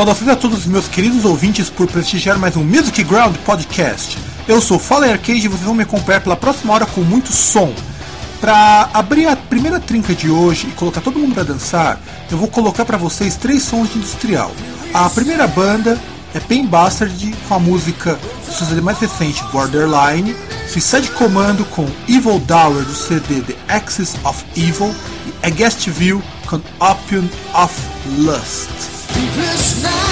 Saudações a todos os meus queridos ouvintes por prestigiar mais um Music Ground Podcast. Eu sou Fallen Arcade e vocês vão me acompanhar pela próxima hora com muito som. Para abrir a primeira trinca de hoje e colocar todo mundo para dançar, eu vou colocar para vocês três sons de industrial. A primeira banda é Pain Bastard com a música do CD mais recente Borderline, Suicide Commando com Evil Dower do CD The Axis of Evil e Against View com Opium of Lust. Deepest night.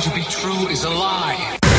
to be true is a lie.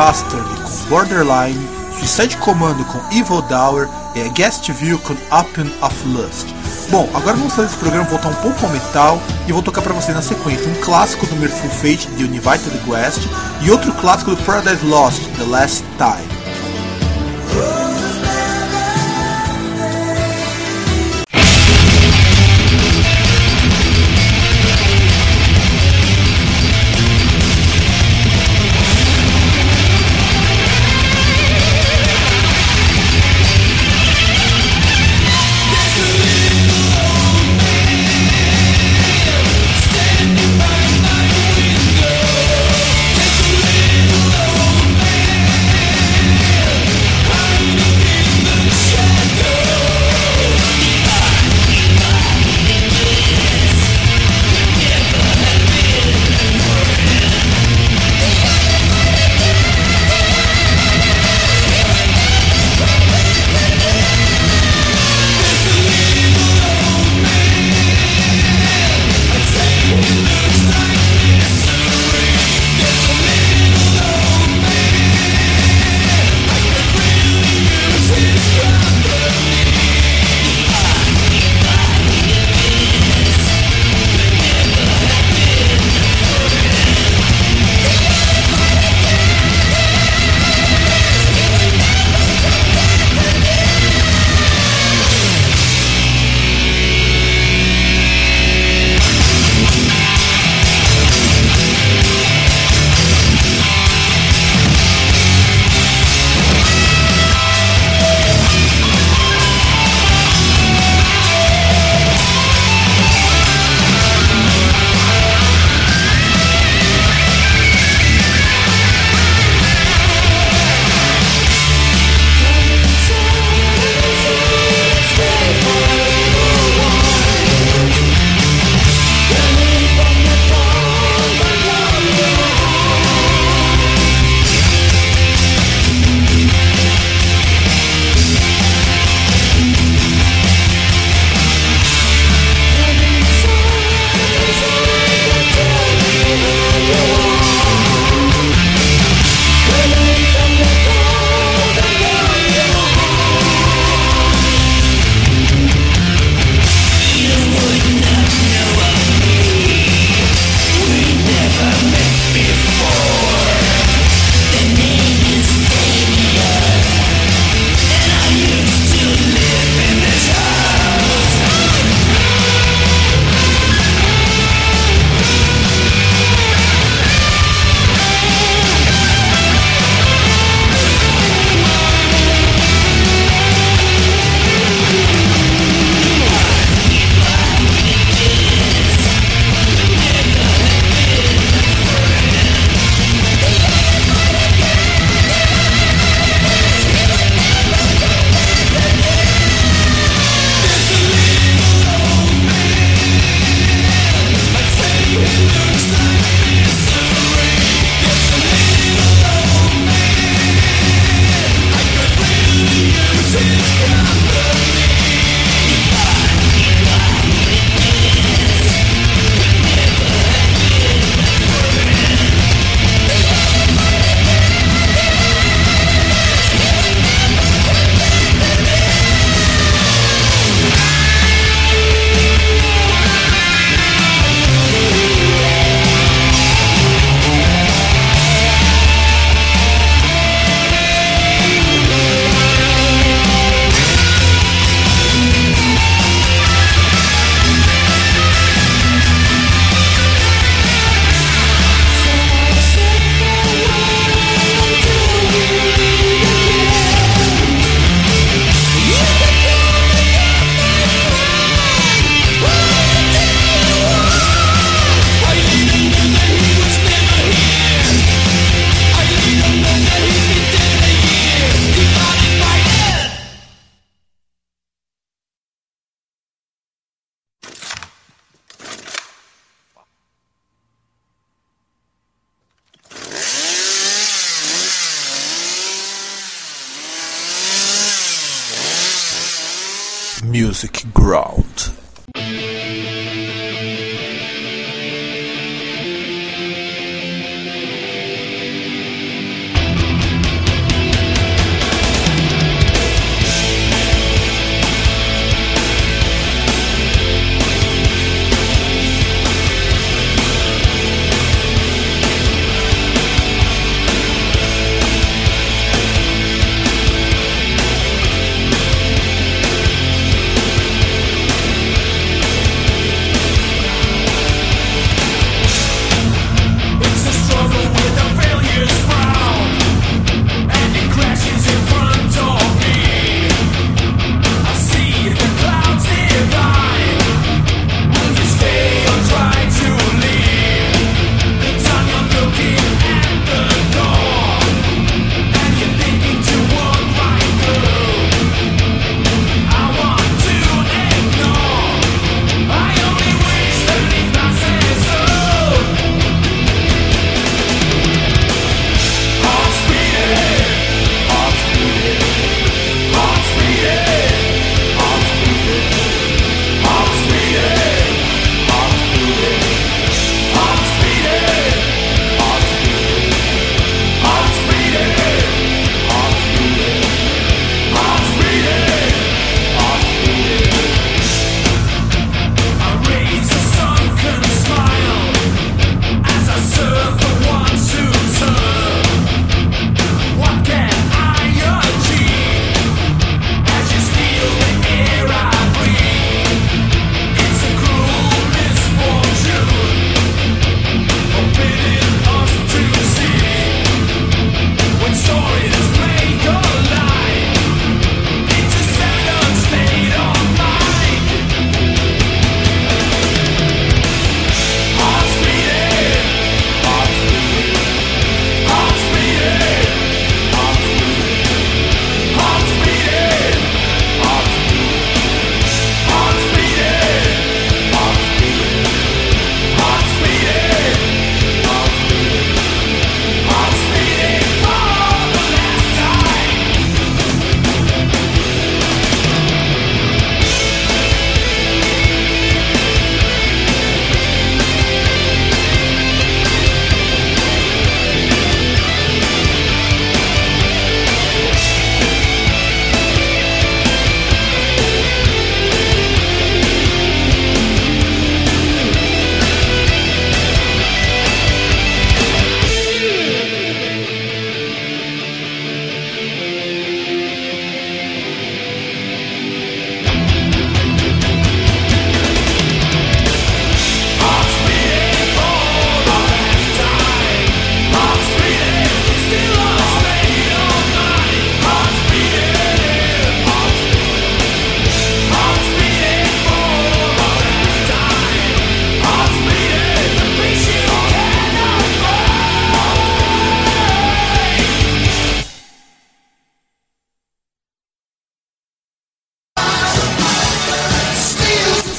Bastard com Borderline, Suicide Commando com Evil Dower e Guest View com Open of Lust. Bom, agora vamos fazer esse programa voltar um pouco ao metal e vou tocar para vocês na sequência um clássico do Merciful Fate, The United West, e outro clássico do Paradise Lost, The Last Time.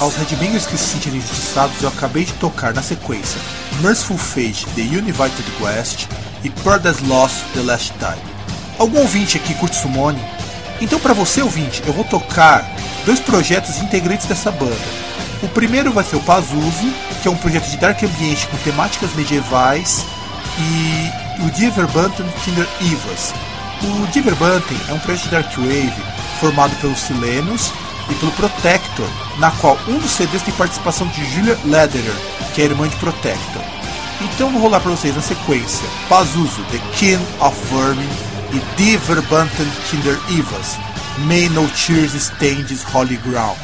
Aos headbangers que se sentirem injustiçados, eu acabei de tocar na sequência Merciful Fate, The United West e Paradise Lost, The Last Time. Algum ouvinte aqui curte Summoning? Então para você ouvinte, eu vou tocar dois projetos integrantes dessa banda. O primeiro vai ser o Pazuzu, que é um projeto de dark ambiente com temáticas medievais, e o Diverbanten Kinder Evas. O Diverbanten é um projeto de dark wave formado pelos Silenos e pelo Protector, na qual um dos CDs tem participação de Julia Lederer, que é irmã de Protector. Então vou rolar para vocês na sequência Pazuzu, The King of Vermin e Die Verbanten Kinder Evas, May No Tears This Holy Ground.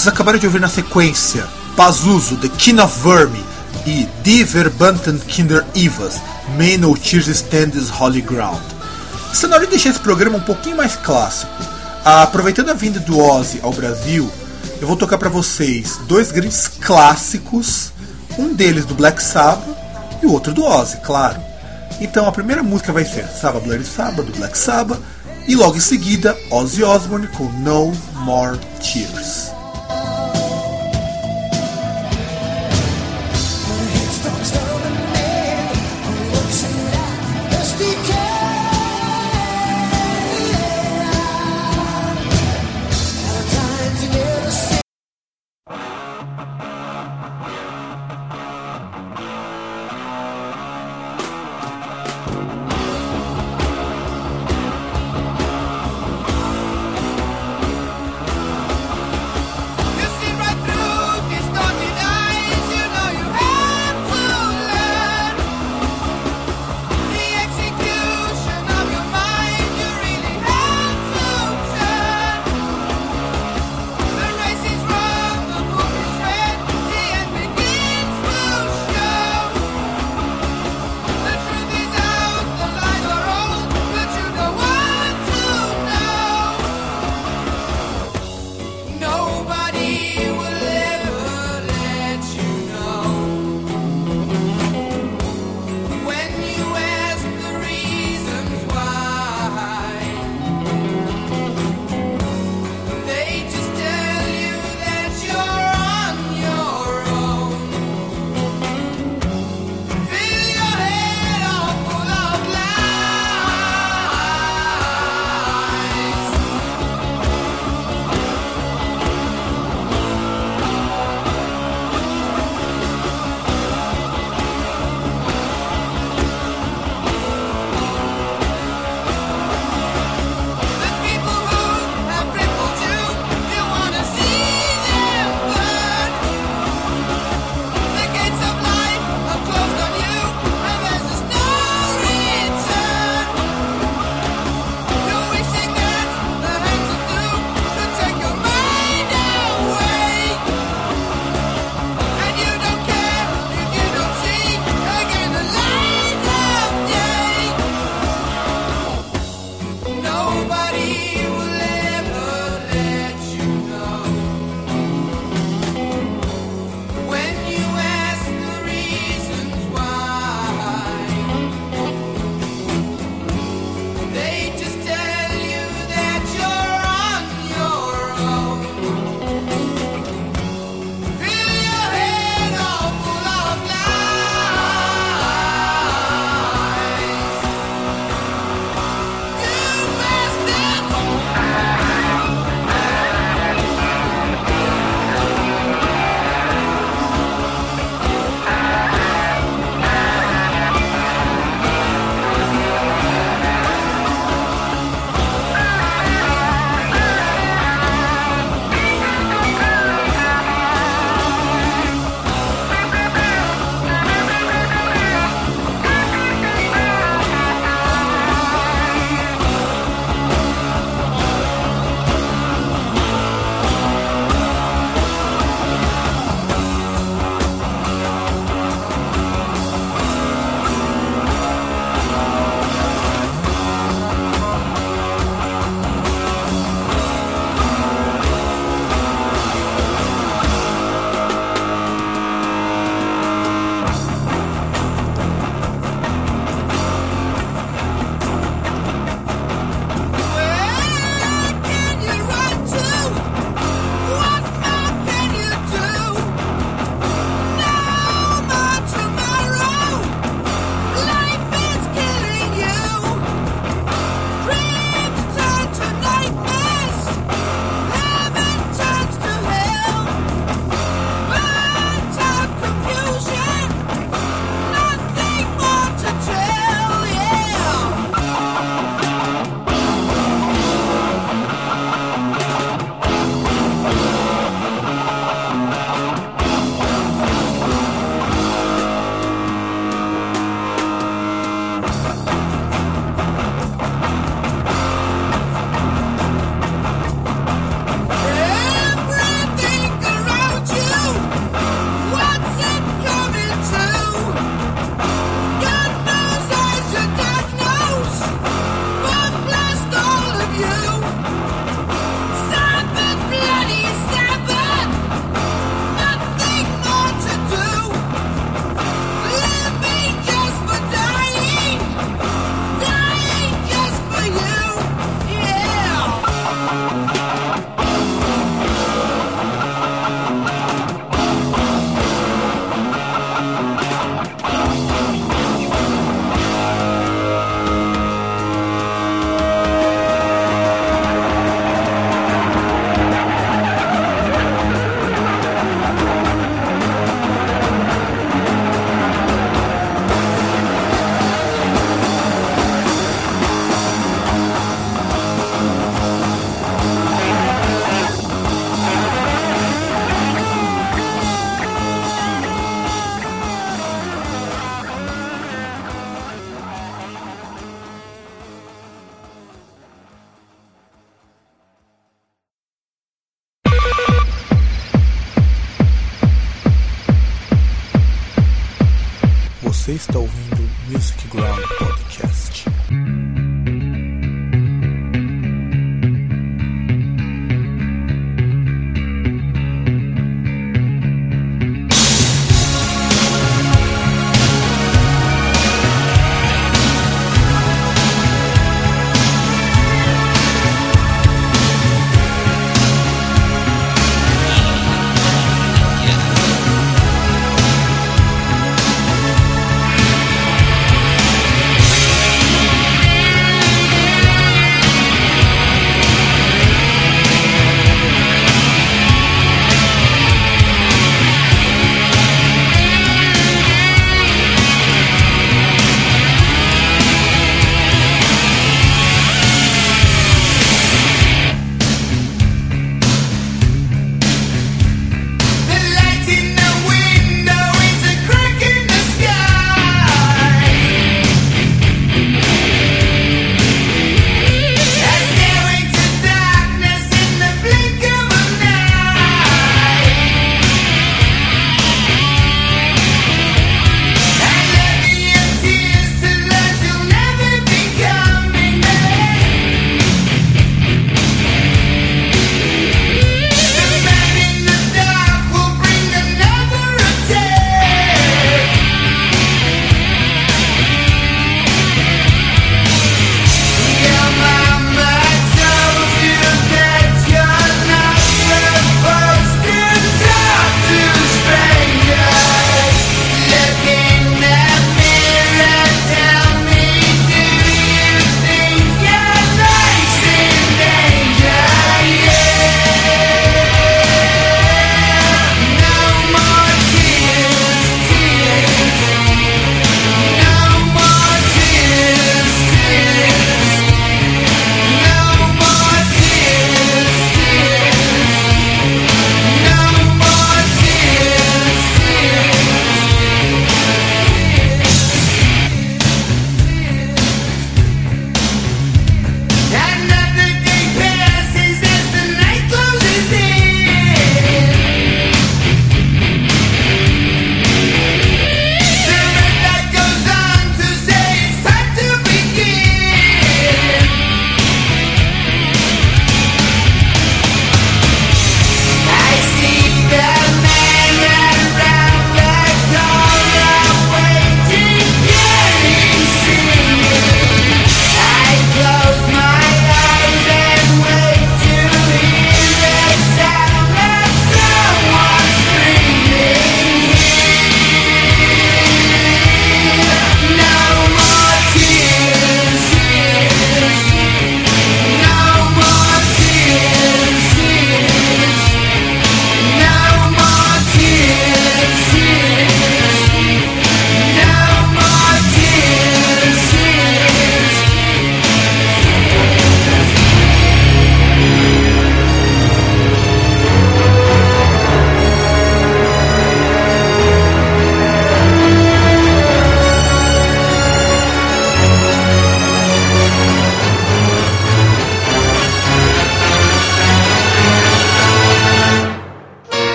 Vocês acabaram de ouvir na sequência Pazuzu, The King of Vermi e Die Verbanten Kinder Evas, May No Tears Stand This Holy Ground. Está na hora de deixar esse programa um pouquinho mais clássico. Aproveitando a vinda do Ozzy ao Brasil, eu vou tocar para vocês dois grandes clássicos, um deles do Black Sabbath e o outro do Ozzy, claro. Então a primeira música vai ser Sabbath Bloody Sabbath do Black Sabbath e logo em seguida Ozzy Osbourne com No More Tears.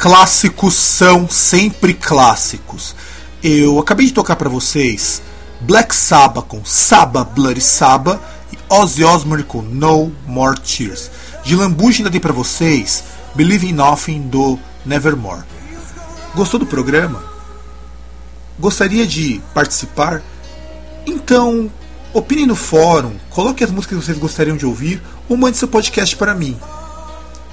Clássicos são sempre clássicos. Eu acabei de tocar para vocês Black Sabbath com Saba Bloody Saba e Ozzy Osbourne com No More Tears. De Lambuja ainda dei para vocês Believe in Nothing do Nevermore. Gostou do programa? Gostaria de participar? Então, opine no fórum, coloque as músicas que vocês gostariam de ouvir ou mande seu podcast para mim.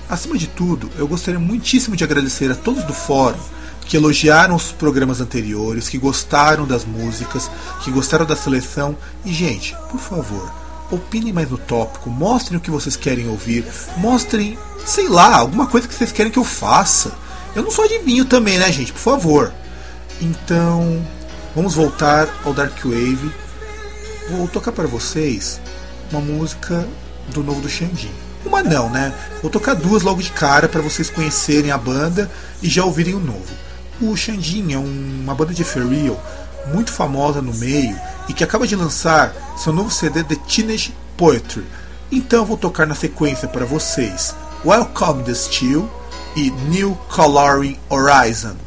Acima de tudo, eu gostaria muitíssimo de agradecer a todos do fórum que elogiaram os programas anteriores, que gostaram das músicas, que gostaram da seleção. E, gente, por favor, opinem mais no tópico, mostrem o que vocês querem ouvir, mostrem, sei lá, alguma coisa que vocês querem que eu faça. Eu não sou adivinho também, né, gente? Por favor. Então, vamos voltar ao Dark Wave. Vou tocar para vocês uma música do novo do Xandinho. Uma não, né? Vou tocar duas logo de cara para vocês conhecerem a banda e já ouvirem o novo. O Xandin é uma banda de Ferreal muito famosa no meio e que acaba de lançar seu novo CD The Teenage Poetry. Então vou tocar na sequência para vocês Welcome the Steel e New Coloring Horizon.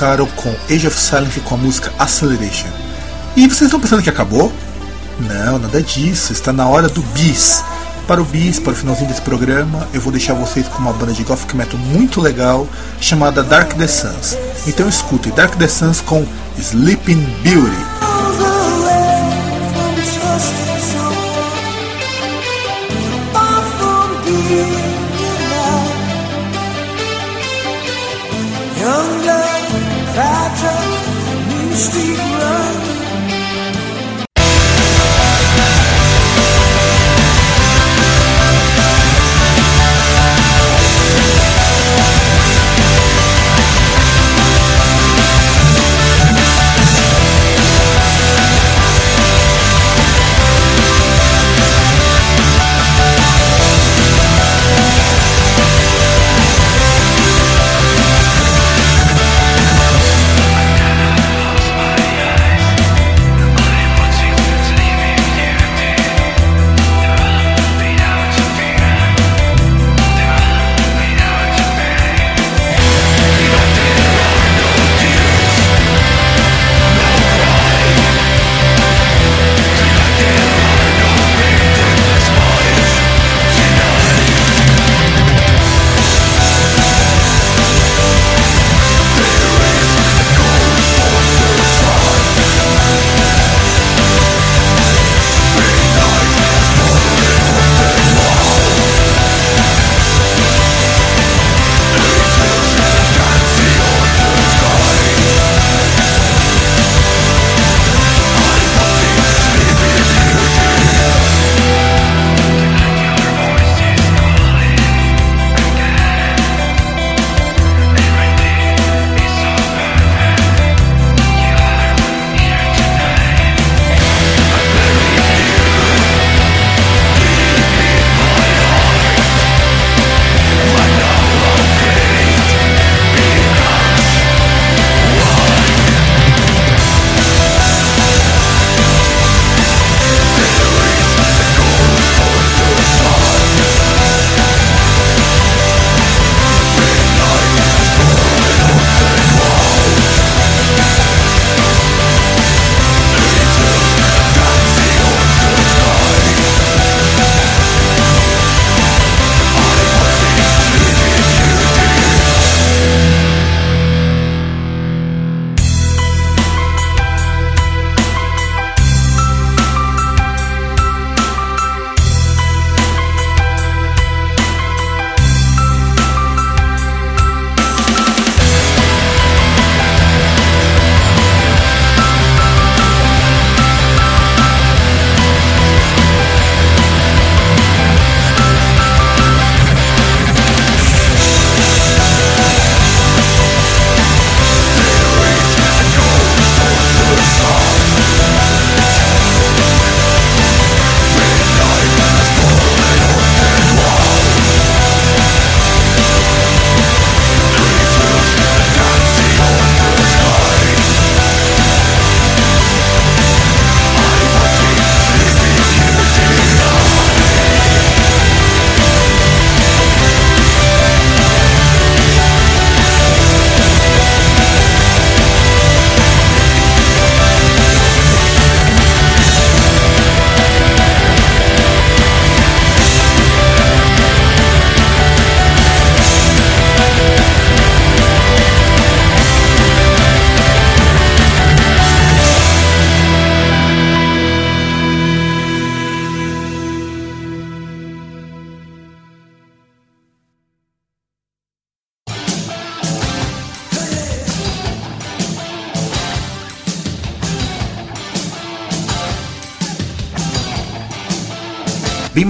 Vocês ficaram com Age of Silence com a música Acceleration. E vocês estão pensando que acabou? Não, nada disso. Está na hora do bis. Para o bis, para o finalzinho desse programa, eu vou deixar vocês com uma banda de gothic metal muito legal chamada Dark the Suns. Então escutem Dark the Suns com Sleeping Beauty.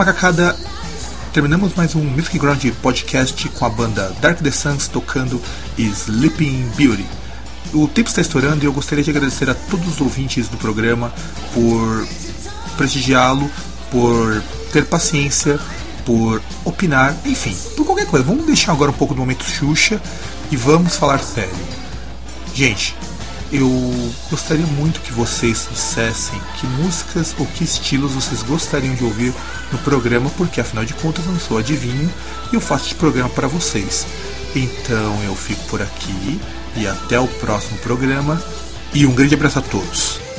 Macacada, terminamos mais um Music Ground podcast com a banda Dark the Suns tocando Sleeping Beauty. O tempo está estourando e eu gostaria de agradecer a todos os ouvintes do programa por prestigiá-lo, por ter paciência, por opinar, enfim, por qualquer coisa. Vamos deixar agora um pouco do momento Xuxa e vamos falar sério. Gente, eu gostaria muito que vocês dissessem que músicas ou que estilos vocês gostariam de ouvir no programa, porque afinal de contas eu não sou adivinho e eu faço esse programa para vocês. Então eu fico por aqui e até o próximo programa. E um grande abraço a todos.